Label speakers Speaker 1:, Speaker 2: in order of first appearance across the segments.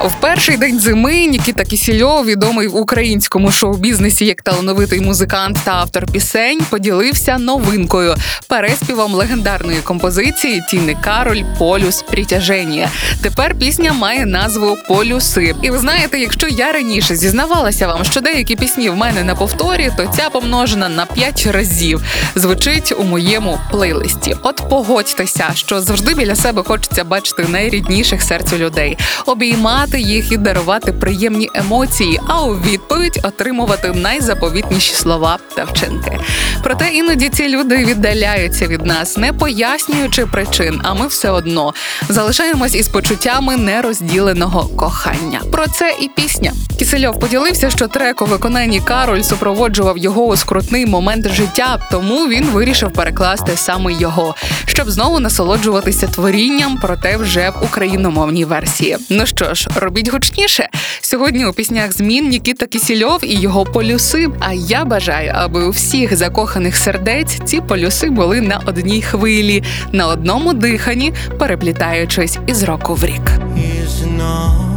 Speaker 1: В перший день зими Нікіта Кісільов, відомий в українському шоу-бізнесі як талановитий музикант та автор пісень, поділився новинкою переспівом легендарної композиції Тіни Кароль Полюс притяження. Тепер пісня має назву Полюси. І ви знаєте, якщо я раніше зізнавалася вам, що деякі пісні в мене на повторі, то ця помножена на 5 разів звучить у моєму плейлисті. От погодьтеся, що завжди біля себе хочеться бачити найрідніших серцю людей, обіймати їх і дарувати приємні емоції, а у відповідь отримувати найзаповітніші слова та вчинки. Проте іноді ці люди віддаляються від нас, не пояснюючи причин, а ми все одно залишаємось із почуттями нерозділеного кохання. Про це і пісня. Кисельов поділився, що трек у виконанні Кароль супроводжував його у скрутний момент життя, тому він вирішив перекласти саме його, щоб знову насолоджуватися творінням, проте вже в україномовній версії. Ну що ж, робіть гучніше. Сьогодні у піснях змін Нікіта Кісільов і його полюси. А я бажаю, аби у всіх закоханих сердець ці полюси були на одній хвилі, на одному диханні, переплітаючись із року в рік.
Speaker 2: І знов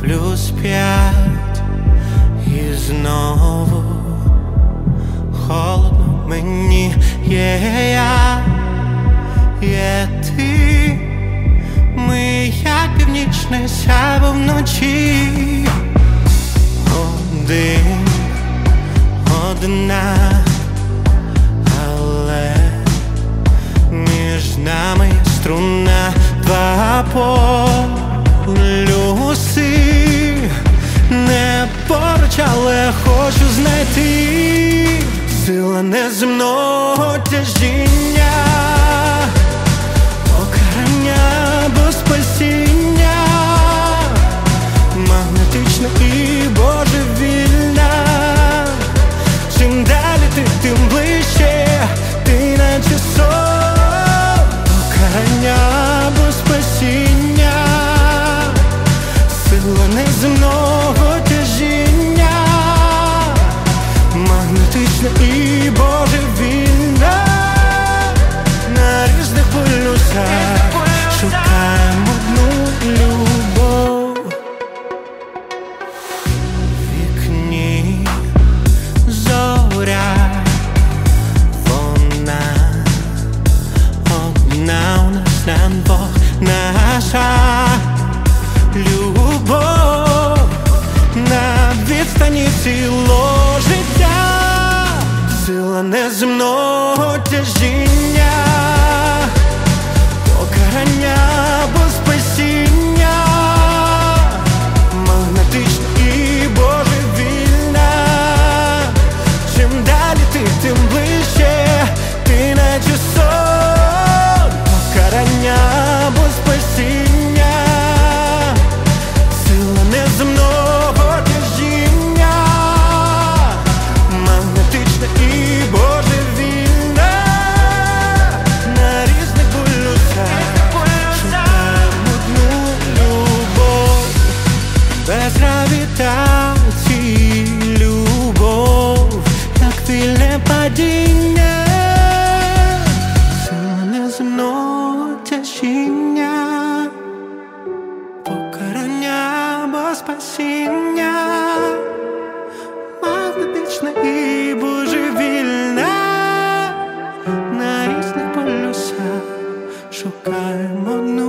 Speaker 2: плюс п'ять, і знову холодно мені. Є я, є ти, ми як північне сяйво вночі, два полюси Не поруч, але хочу знайти. Сила неземного тяжіння цілого життя, сила неземного тяжіння, на різних полюсах шукаємо одну любов.